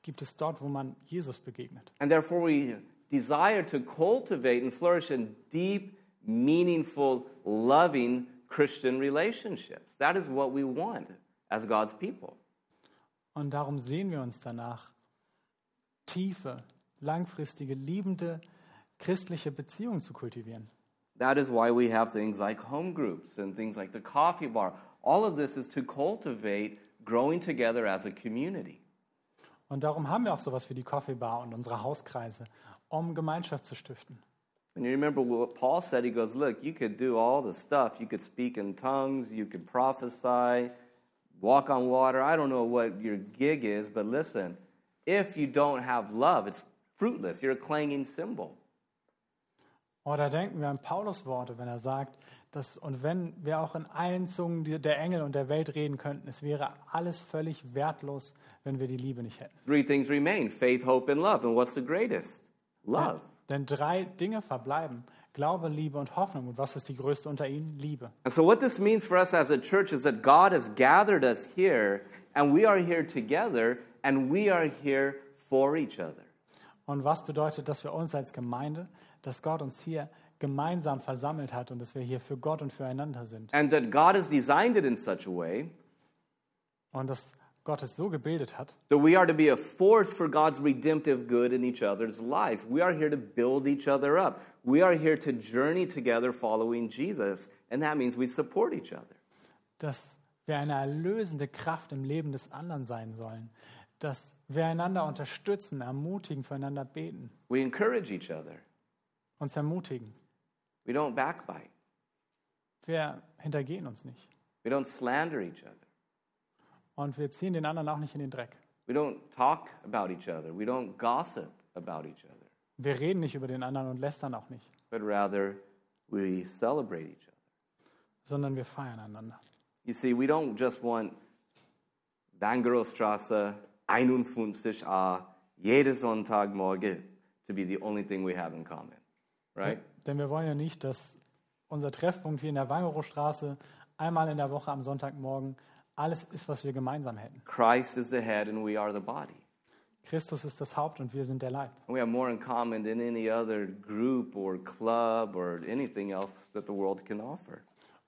gibt es dort, wo man Jesus begegnet. And therefore, we desire to cultivate and flourish in deep, meaningful, loving Christian relationships. That is what we want as God's people. Und darum sehen wir uns danach, tiefe, langfristige, liebende christliche Beziehungen zu kultivieren. That is why we have things like home groups and things like the coffee bar. All of this is to cultivate growing together as a community. Und darum haben wir auch sowas wie die Coffee Bar und unsere Hauskreise, um Gemeinschaft zu stiften. And you remember what Paul said? He goes, Look, you could do all the stuff. You could speak in tongues, you could prophesy, walk on water. I don't know what your gig is, but listen, if you don't have love, it's fruitless. You're a clanging cymbal. Oder denken wir an Paulus Worte, wenn er sagt, dass, und wenn wir auch in allen Zungen der Engel und der Welt reden könnten, es wäre alles völlig wertlos, wenn wir die Liebe nicht hätten. Three things remain faith, hope, and love. And what's the greatest? Love. Denn drei Dinge verbleiben. Glaube, Liebe und Hoffnung. Und was ist die größte unter ihnen? Liebe. And so, what this means for us as a church is that God has gathered us here, and we are here together, and we are here for each other. Und was bedeutet das für uns als Gemeinde, dass Gott uns hier gemeinsam versammelt hat und dass wir hier für Gott und füreinander sind? And that God has designed it in such a way Und dass Gott es so gebildet hat, that we are to be a force for God's redemptive good in each other's lives. We are here to build each other up. We are here to journey together following Jesus, and that means we support each other. dass wir eine erlösende Kraft im Leben des anderen sein sollen, dass wir einander unterstützen, ermutigen, füreinander beten, We encourage each other. uns ermutigen. We don't backbite. Wir hintergehen uns nicht. We don't slander each other. Und wir ziehen den anderen auch nicht in den Dreck. We don't talk about each other. We don't gossip about each other. Wir reden nicht über den anderen und lästern auch nicht, But rather, we celebrate each other. sondern wir feiern einander. You see, we don't just want Bangerowstrasse 51a jede Sonntagmorgen to be the only thing we have in common, right? Denn wir wollen ja nicht, dass unser Treffpunkt hier in der Wangeroostraße einmal in der Woche am Sonntagmorgen alles ist, was wir gemeinsam hätten. Christ is the head and we are the body. Christus ist das Haupt und wir sind der Leib. We have more in common than any other group or club or anything else that the world can offer.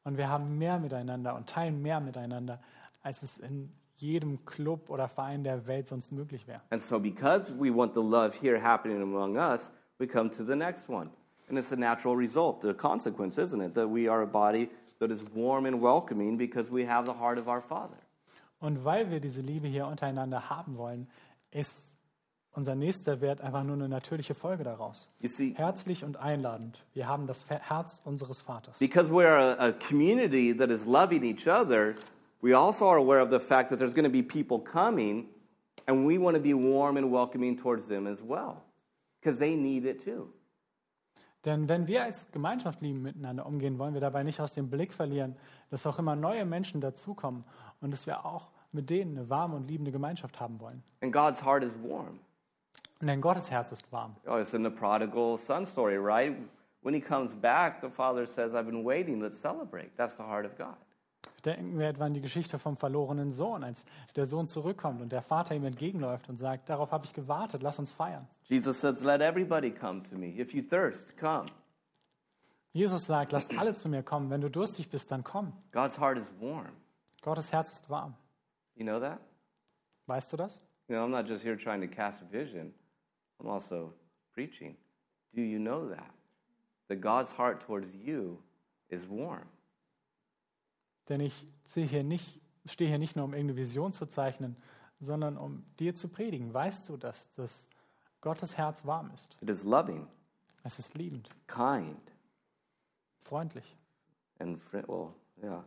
Und wir haben mehr miteinander und teilen mehr miteinander, als es in jedem Club oder Verein der Welt sonst möglich wäre. And so, because we want the love here happening among us, we come to the next one. And it's a natural result, the consequence, isn't it? That we are a body that is warm and welcoming because we have the heart of our Father. Und weil wir diese Liebe hier untereinander haben wollen, ist unser nächster Wert einfach nur eine natürliche Folge daraus. See, Herzlich und einladend. Wir haben das Herz unseres Vaters. because we're a, a community that is loving each other, we also are aware of the fact that there's going to be people coming, and we want to be warm and welcoming towards them as well because they need it too. Denn wenn wir als Gemeinschaft lieben miteinander umgehen, wollen wir dabei nicht aus dem Blick verlieren, dass auch immer neue Menschen dazukommen und dass wir auch mit denen eine warme und liebende Gemeinschaft haben wollen. And God's heart is warm. Und Denn Gottes Herz ist warm. Oh, it's in the prodigal son story, right? When he comes back, the father says, I've been waiting, let's celebrate. That's the heart of God. Denken wir etwa an die Geschichte vom verlorenen Sohn, als der Sohn zurückkommt und der Vater ihm entgegenläuft und sagt, darauf habe ich gewartet, lass uns feiern. Jesus says, Let everybody come to me. If you thirst, come. Jesus sagt, lasst alle zu mir kommen. Wenn du durstig bist, dann komm. God's heart is warm. Gottes Herz ist warm. You know that? Weißt du das? You know, I'm not just here trying to cast a vision, I'm also preaching. Do you know that? That God's heart towards you is warm. Denn ich sehe hier nicht, stehe hier nicht nur, um irgendeine Vision zu zeichnen, sondern um dir zu predigen. Weißt du, dass, dass Gottes Herz warm ist? It is loving, Es ist liebend, kind, freundlich. and fri- well, yeah.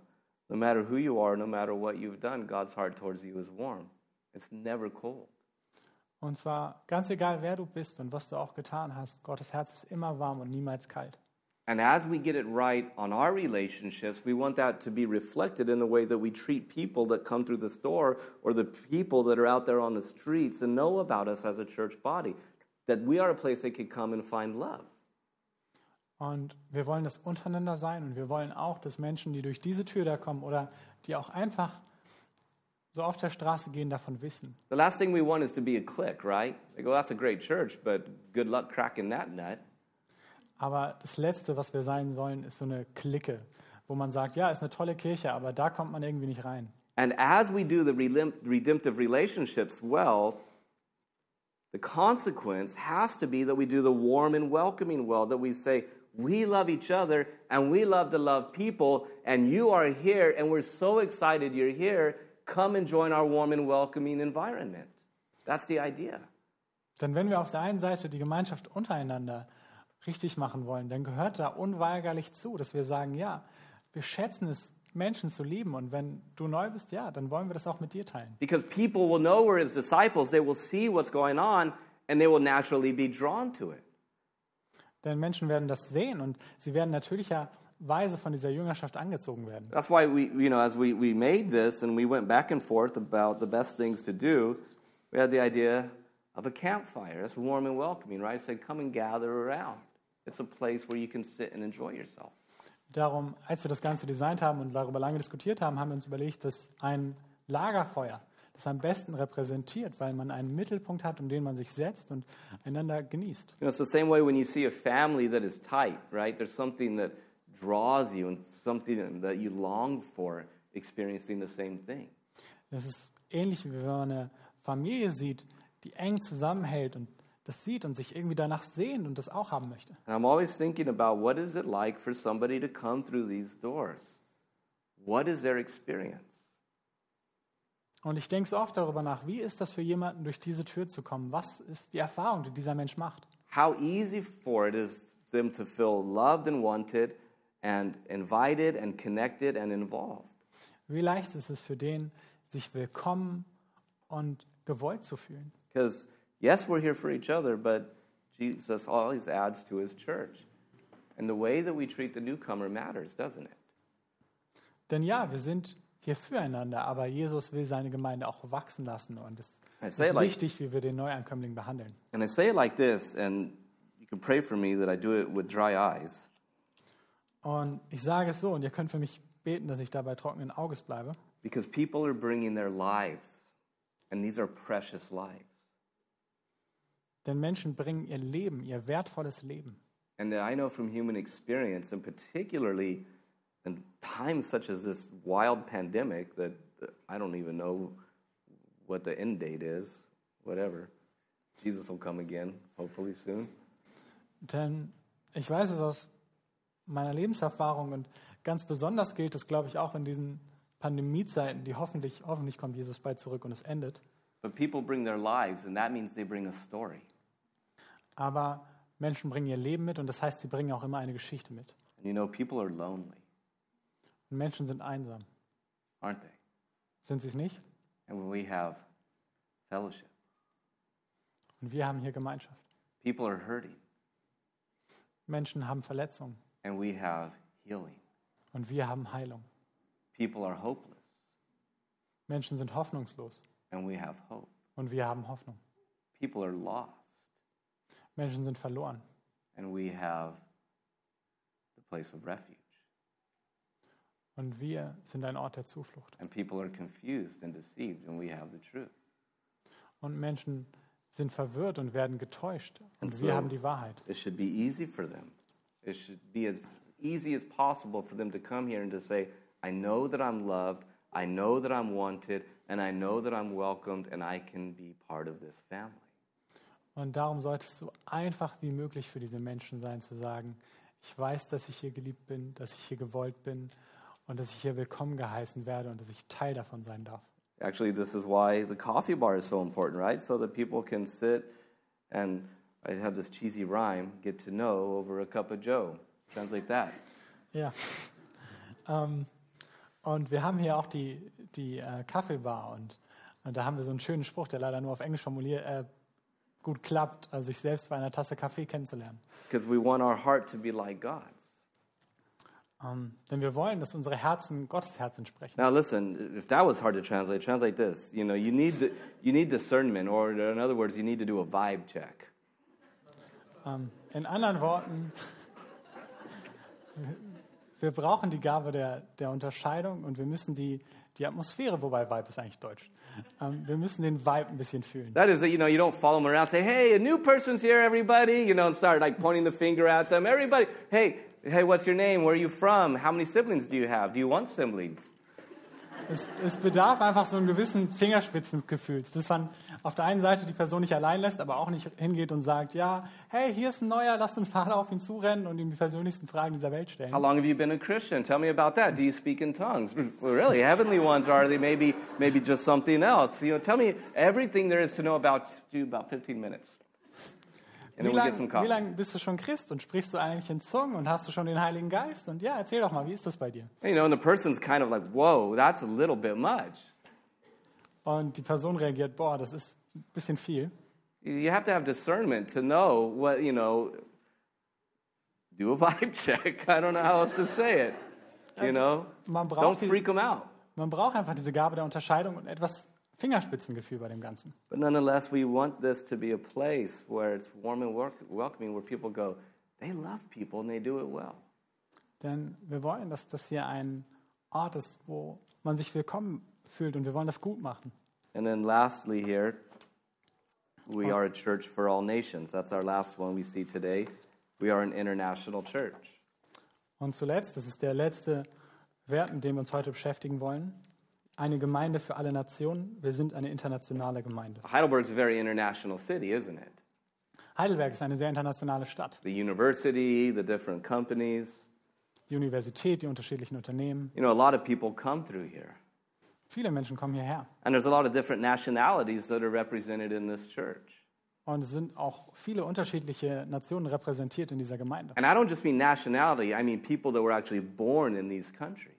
No matter who you are, no matter what you've done, God's heart towards you is warm. It's never cold. Und zwar ganz egal, wer du bist und was du auch getan hast, Gottes Herz ist immer warm und niemals kalt. And as we get it right on our relationships, we want that to be reflected in the way that we treat people that come through the door or the people that are out there on the streets and know about us as a church body. That we are a place they could come and find love. Und wir wollen das untereinander sein und wir wollen auch, dass Menschen, die durch diese Tür da kommen oder die auch einfach so auf der Straße gehen, davon wissen. The last thing we want is to be a clique, right? They go, that's a great church, but good luck cracking that nut. Aber das Letzte, was wir sein wollen, ist so eine Clique, wo man sagt, ja, ist eine tolle Kirche, aber da kommt man irgendwie nicht rein. And as we do the redemptive relationships well, the consequence has to be that we do the warm and welcoming well, that we say, we love each other and we love to love people, and you are here, and we're so excited you're here. Come and join our warm and welcoming environment. That's the idea. Denn wenn wir auf der einen Seite die Gemeinschaft untereinander richtig machen wollen, dann gehört da unweigerlich zu, dass wir sagen, ja, wir schätzen es, Menschen zu lieben. Und wenn du neu bist, ja, dann wollen wir das auch mit dir teilen. Because people will know we're his disciples, they will see what's going on, and they will naturally be drawn to it. Denn Menschen werden das sehen und sie werden natürlicherweise von dieser Jüngerschaft angezogen werden. That's why we, you know, as we, we made this and we went back and forth about the best things to do, we had the idea of a campfire. That's warm and welcoming, right? Say, come and gather around. It's a place where you can sit and enjoy yourself. Darum, als wir das Ganze designt haben und darüber lange diskutiert haben, haben wir uns überlegt, dass ein Lagerfeuer das am besten repräsentiert, weil man einen Mittelpunkt hat, um den man sich setzt und einander genießt. You know, it's the same way when you see a family that is tight, right? There's something that draws you and something that you long for experiencing the same thing. Es ist ähnlich wie wenn man eine Familie sieht, die eng zusammenhält und das sieht und sich irgendwie danach sehnt und das auch haben möchte. And I'm always thinking about what is it like for somebody to come through these doors? What is their experience? Und ich denke so oft darüber nach, wie ist das für jemanden, durch diese Tür zu kommen? Was ist die Erfahrung, die dieser Mensch macht? How easy for it is them to feel loved and wanted and invited and connected and involved. Wie leicht ist es für den, sich willkommen und gewollt zu fühlen? Because, yes, we're here for each other, but Jesus always adds to his church. And the way that we treat the newcomer matters, doesn't it? Denn ja, wir sind hier füreinander, aber Jesus will seine Gemeinde auch wachsen lassen und es ist like, wichtig, wie wir den Neuankömmling behandeln. and I say it like this, and you can pray for me that I do it with dry eyes. Und ich sage es so, und ihr könnt für mich beten, dass ich dabei trockenen Auges bleibe. Because people are bringing their lives, and these are precious lives. Denn Menschen bringen ihr Leben, ihr wertvolles Leben. And I know from human experience, and particularly in times such as this wild pandemic, that, I don't even know what the end date is, whatever. Jesus will come again, hopefully soon. Denn ich weiß es aus meiner Lebenserfahrung und ganz besonders gilt es, glaube ich, auch in diesen Pandemiezeiten, die hoffentlich, hoffentlich kommt Jesus bald zurück und es endet. But people bring their lives, and that means they bring a story. Aber Menschen bringen ihr Leben mit und das heißt, sie bringen auch immer eine Geschichte mit. And you know, people are lonely, Und Menschen sind einsam. aren't they? Sind sie es nicht? And when we have fellowship, Und wir haben hier Gemeinschaft. people are hurting, Menschen haben Verletzungen and we have healing. und wir haben Heilung. People are hopeless, Menschen sind hoffnungslos and we have hope. und wir haben Hoffnung. People are lost, Menschen sind verloren and we have the place of refuge. und wir sind ein Ort der Zuflucht. And people are confused and deceived, and we have the truth. Und Menschen sind verwirrt und werden getäuscht Und und wir so- haben die Wahrheit. It should be easy for them. It should be as easy as possible for them to come here and to say, I know that I'm loved, I know that I'm wanted, and I know that I'm welcomed, and I can be part of this family. Und darum sollte es so einfach wie möglich für diese Menschen sein, zu sagen, ich weiß, dass ich hier geliebt bin, dass ich hier gewollt bin und dass ich hier willkommen geheißen werde und dass ich Teil davon sein darf. Actually, this is why the coffee bar is so important, right? So that people can sit and I have this cheesy rhyme, get to know over a cup of Joe. Translate that. Ja. Ähm, und wir haben hier auch die, die äh, Kaffeebar und, und da haben wir so einen schönen Spruch, der leider nur auf Englisch formuliert, äh, gut klappt, also sich selbst bei einer Tasse Kaffee kennenzulernen. Because we want our heart to be like God's. Ähm, denn wir wollen, dass unsere Herzen Gottes Herz entsprechen. Now listen, if that was hard to translate, translate this. You know, you need, the, you need discernment, or in other words, you need to do a vibe check. Ähm, in anderen Worten, wir brauchen die Gabe der, der Unterscheidung und wir müssen die, die Atmosphäre, wobei Vibe ist eigentlich Deutsch, ähm, wir müssen den Vibe ein bisschen fühlen. That is, you know, you don't follow them around, say, hey, a new person's here, everybody, you know, and start like pointing the finger at them. Everybody, hey, hey, what's your name? Where are you from? How many siblings do you have? Do you want siblings? Es, es bedarf einfach so einem gewissen Fingerspitzengefühls, dass man auf der einen Seite die Person nicht allein lässt, aber auch nicht hingeht und sagt, ja, hey, hier ist ein Neuer, lasst uns mal auf ihn zurennen und ihm die persönlichsten Fragen dieser Welt stellen. How long have you been a Christian? Tell me about that. Do you speak in tongues? Well, really, heavenly ones, are they maybe, maybe just something else? You know, tell me everything there is to know about you about 15 minutes. Wie lange lang bist du schon Christ und sprichst du eigentlich in Zungen und hast du schon den Heiligen Geist? Und ja, erzähl doch mal, wie ist das bei dir? You know, and the person's kind of like, whoa, that's a little bit much. Und die Person reagiert, boah, das ist ein bisschen viel. You have to have discernment to know what, you know, do a vibe check. I don't know how else to say it. You know, Man don't freak them out. man braucht einfach diese Gabe der Unterscheidung und etwas Fingerspitzengefühl bei dem Ganzen. But nonetheless, we want this to be a place where it's warm and wel- welcoming, where people go, they love people and they do it well. Denn wir wollen, dass das hier ein Ort ist, wo man sich willkommen fühlt und wir wollen das gut machen. And then lastly, here, we are a church for all nations. That's our last one we see today. We are an international church. Und zuletzt, das ist der letzte Wert, mit dem wir uns heute beschäftigen wollen, eine Gemeinde für alle Nationen. Wir sind eine internationale Gemeinde. Heidelberg's a very international city, isn't it? Heidelberg ist eine sehr internationale Stadt. The university, the different companies. Die Universität, die unterschiedlichen Unternehmen. You know, a lot of people come through here. Viele Menschen kommen hierher. And there's a lot of different nationalities that are represented in this church. Und es sind auch viele unterschiedliche Nationen repräsentiert in dieser Gemeinde. And I don't just mean nationality, I mean people that were actually born in these countries.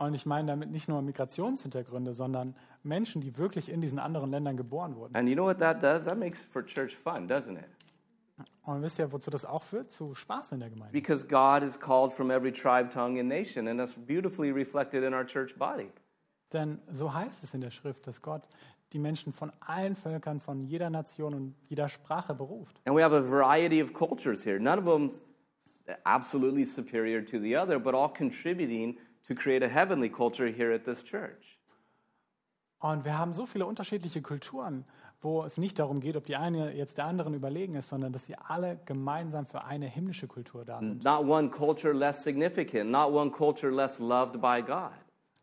Und ich meine damit nicht nur Migrationshintergründe, sondern Menschen, die wirklich in diesen anderen Ländern geboren wurden. And you know what that does? That makes for church fun, doesn't it? Und wisst ihr, wozu das auch führt? Zu Spaß in der Gemeinde. Because God is called from every tribe, tongue, and nation, and that's beautifully reflected in our church body. Denn so heißt es in der Schrift, dass Gott die Menschen von allen Völkern, von jeder Nation und jeder Sprache beruft. And we have a variety of cultures here, none of them absolutely superior to the other, but all contributing to create a heavenly culture here at this church. Und wir haben so viele unterschiedliche Kulturen, wo es nicht darum geht, ob die eine jetzt der anderen überlegen ist, sondern dass sie alle gemeinsam für eine himmlische Kultur da sind. Not one culture less significant, not one culture less loved by God.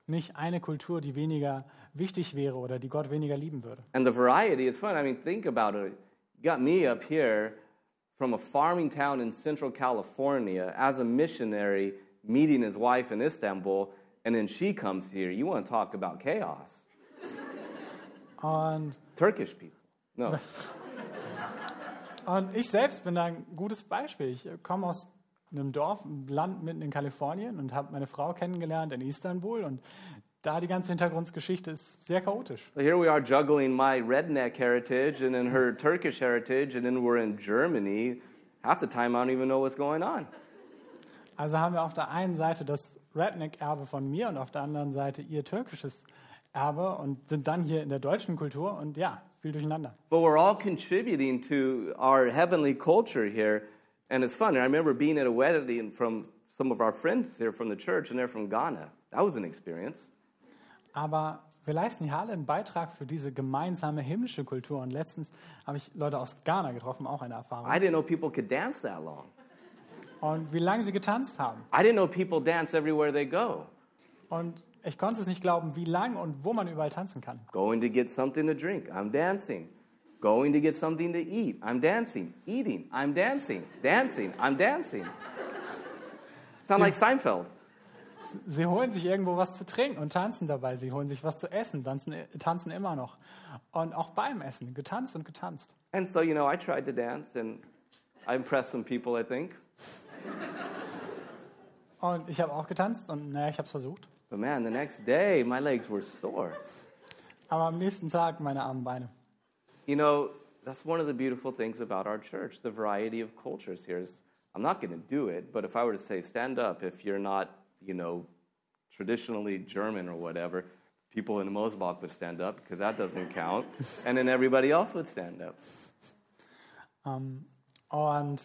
Nicht eine Kultur, die weniger wichtig wäre oder die Gott weniger lieben würde. And the variety is fun. I mean, think about it. You got me up here from a farming town in central California as a missionary meeting his wife in Istanbul, and then she comes here. You want to talk about chaos. Und, Turkish people. No. und ich selbst bin da ein gutes Beispiel. Ich komme aus einem Dorf, einem Land mitten in Kalifornien und habe meine Frau kennengelernt in Istanbul. Und da die ganze Hintergrundgeschichte ist sehr chaotisch. So here we are juggling my redneck heritage and then her Turkish heritage, and then we're in Germany. Half the time, I don't even know what's going on. Also haben wir auf der einen Seite das Redneck-Erbe von mir und auf der anderen Seite ihr türkisches Erbe und sind dann hier in der deutschen Kultur und ja, viel durcheinander. But we're all contributing to our heavenly culture here, and it's fun. I remember being at a wedding from some of our friends here from the church, and they're from Ghana. That was an experience. Aber wir leisten hier alle einen Beitrag für diese gemeinsame himmlische Kultur. Und letztens habe ich Leute aus Ghana getroffen, auch eine Erfahrung. I didn't know people could dance that long. Und wie lange sie getanzt haben. I didn't know people dance everywhere they go. Und ich konnte es nicht glauben, wie lang und wo man überall tanzen kann. Going to get something to drink, I'm dancing. Going to get something to eat, I'm dancing. Eating, I'm dancing. Dancing, I'm dancing. Sound like Seinfeld. Sie holen sich irgendwo was zu trinken und tanzen dabei. Sie holen sich was zu essen, tanzen, tanzen immer noch. Und auch beim Essen, getanzt und getanzt. And so, you know, I tried to dance and I impressed some people, I think. Und ich habe auch getanzt und naja, ich habe es versucht. But man, the next day, my legs were sore. Aber am nächsten Tag meine armen Beine. You know, that's one of the beautiful things about our church, the variety of cultures here is I'm not going to do it, but if I were to say stand up if you're not, you know, traditionally German or whatever, people in Mosbach would stand up because that doesn't count, and then everybody else would stand up. Ähm, und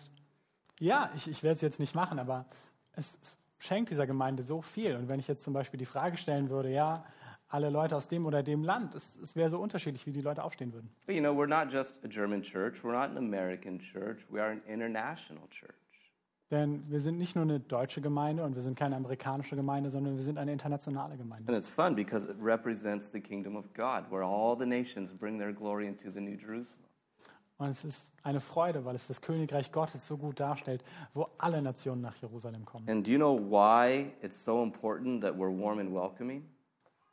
ja, ich, ich werde es jetzt nicht machen, aber es, es schenkt dieser Gemeinde so viel. Und wenn ich jetzt zum Beispiel die Frage stellen würde, ja, alle Leute aus dem oder dem Land, es, es wäre so unterschiedlich, wie die Leute aufstehen würden. But you know, we're not just a German church, we're not an American church, we are an international church. Denn wir sind nicht nur eine deutsche Gemeinde und wir sind keine amerikanische Gemeinde, sondern wir sind eine internationale Gemeinde. And it's fun because it represents the kingdom of God, where all the nations bring their glory into the New Jerusalem. Und es ist eine Freude, weil es das Königreich Gottes so gut darstellt, wo alle Nationen nach Jerusalem kommen. And do you know why it's so important that we're warm and welcoming?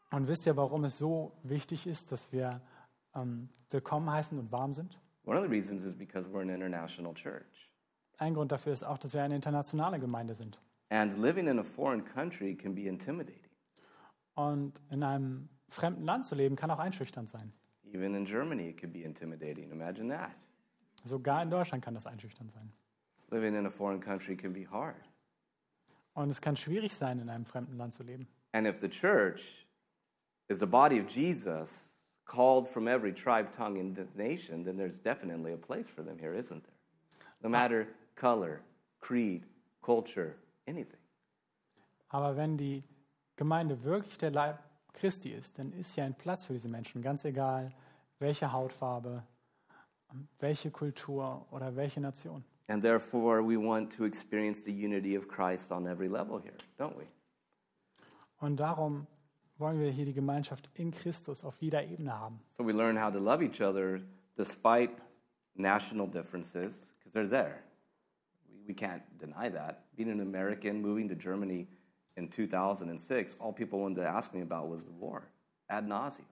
Und wisst ihr, warum es so wichtig ist, dass wir ähm, willkommen heißen und warm sind? One of the reasons is because we're an international church. Ein Grund dafür ist auch, dass wir eine internationale Gemeinde sind. And living in a foreign country can be intimidating. Und in einem fremden Land zu leben, kann auch einschüchternd sein. Even in Germany, it could be intimidating. Imagine that. Sogar in Deutschland kann das einschüchternd sein. Living in a foreign country can be hard. Und es kann schwierig sein, in einem fremden Land zu leben. And if the church is the body of Jesus, called from every tribe, tongue, and nation, then there's definitely a place for them here, isn't there? No ah. matter color, creed, culture, anything. Aber wenn die Gemeinde wirklich der Leib Christi ist, dann ist hier ein Platz für diese Menschen, ganz egal, welche Hautfarbe, welche Kultur oder welche Nation. And therefore, we want to experience the unity of Christ on every level here, don't we? Und darum wollen wir hier die Gemeinschaft in Christus auf jeder Ebene haben. So we learn how to love each other despite national differences, because they're there. We, we can't deny that. Being an American, moving to Germany in 2006, all people wanted to ask me about was the war, ad nauseum.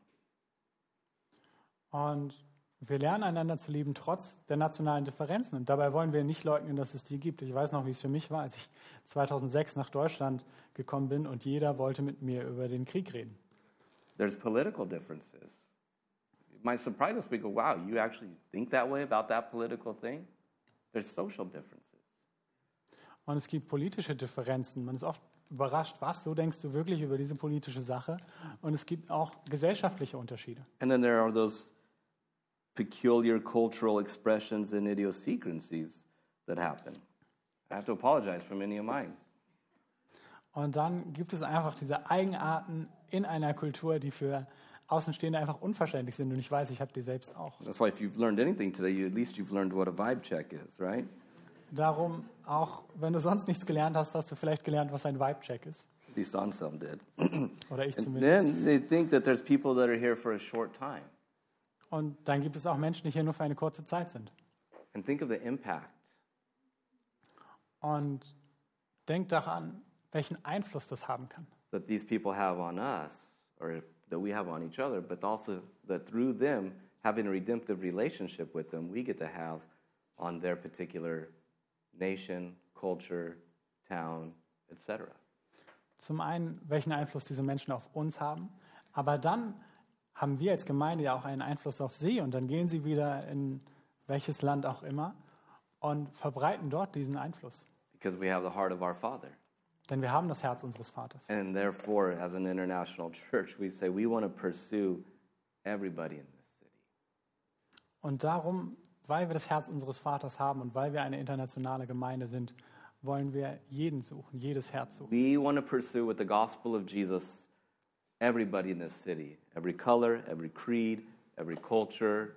Und wir lernen einander zu lieben, trotz der nationalen Differenzen. Und dabei wollen wir nicht leugnen, dass es die gibt. Ich weiß noch, wie es für mich war, als ich 2006 nach Deutschland gekommen bin und jeder wollte mit mir über den Krieg reden. There's political differences. It might surprise us. We go, wow, you actually think that way about that political thing? There's social differences. Und es gibt politische Differenzen. Man ist oft überrascht, was, so denkst du wirklich über diese politische Sache? Und es gibt auch gesellschaftliche Unterschiede. And then there are those peculiar cultural expressions and idiosyncrasies that happen. I have to apologize for many of mine. Und dann gibt es einfach diese Eigenarten in einer Kultur, die für Außenstehende einfach unverständlich sind. Und ich weiß, ich habe die selbst auch. That's why if you've learned anything today, you, at least you've learned what a vibe check is, right? Darum, auch wenn du sonst nichts gelernt hast, hast du vielleicht gelernt, was ein Vibe-Check ist. At least Anselm did. Oder ich and zumindest. then they think that there's people that are here for a short time. Und dann gibt es auch Menschen, die hier nur für eine kurze Zeit sind. And think of the impact. Und denk daran, welchen Einfluss das haben kann. that these people have on us or that we have on each other, but also that through them having a redemptive relationship with them, we get to have on their particular nation, culture, town, etc. Zum einen, welchen Einfluss diese Menschen auf uns haben, aber dann haben wir als Gemeinde ja auch einen Einfluss auf sie und dann gehen sie wieder in welches Land auch immer und verbreiten dort diesen Einfluss. Because we have the heart of our Father. Denn wir haben das Herz unseres Vaters. And therefore, as an international church, we say we want to pursue everybody in this city. Und darum, weil wir das Herz unseres Vaters haben und weil wir eine internationale Gemeinde sind, wollen wir jeden suchen, jedes Herz suchen. We want to pursue with the gospel of Jesus everybody in this city, every color, every creed, every culture,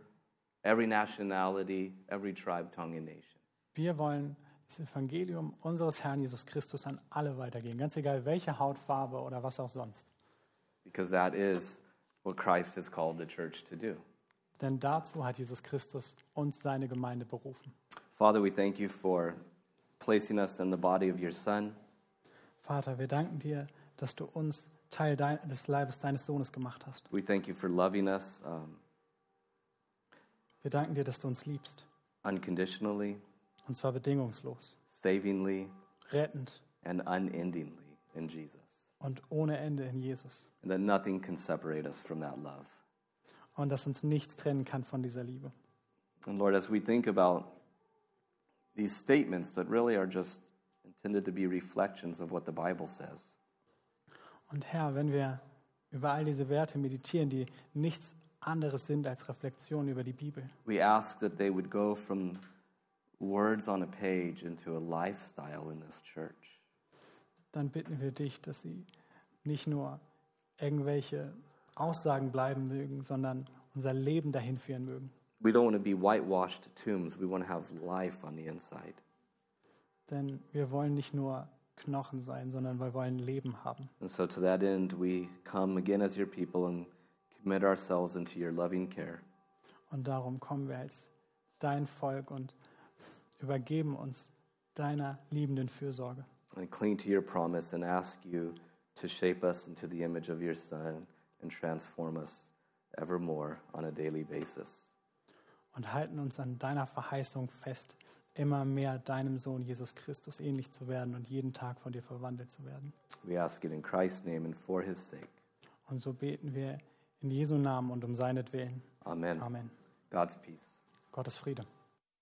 every nationality, every tribe, tongue, and nation. Wir wollen das Evangelium unseres Herrn Jesus Christus an alle weitergeben, ganz egal welche Hautfarbe oder was auch sonst. Because that is what Christ has called the church to do. Denn dazu hat Jesus Christus uns seine Gemeinde berufen. Father, we thank you for placing us in the body of your Son. Vater, wir danken dir, dass du uns Teil dein, des Leibes deines Sohnes gemacht hast. We thank you for loving us um, Wir danken dir, dass du uns liebst. unconditionally, Und zwar bedingungslos, savingly, rettend and unendingly in Jesus. und ohne Ende in Jesus. And that nothing can separate us from that love. Und dass uns nichts trennen kann von dieser Liebe. And Lord, as we think about these statements that really are just intended to be reflections of what the Bible says, Und Herr, wenn wir über all diese Werte meditieren, die nichts anderes sind als Reflexion über die Bibel, we ask that they would go from words on a page into a lifestyle in this church. dann bitten wir dich, dass sie nicht nur irgendwelche Aussagen bleiben mögen, sondern unser Leben dahin führen mögen. We don't want to be whitewashed tombs. We want to have life on the inside. Denn wir wollen nicht nur Knochen sein, sondern wir wollen Leben haben. And so, to that end, we come again as your people and commit ourselves into your loving care. Und darum kommen wir als dein Volk und übergeben uns deiner liebenden Fürsorge. and cling to your promise and ask you to shape us into the image of your Son and transform us evermore on a daily basis. Und halten uns an deiner Verheißung fest, immer mehr deinem Sohn Jesus Christus ähnlich zu werden und jeden Tag von dir verwandelt zu werden. We ask it in Christ's name and for his sake. Und so beten wir in Jesu Namen und um seinetwillen. Amen. Amen. God's peace. Gottes Friede.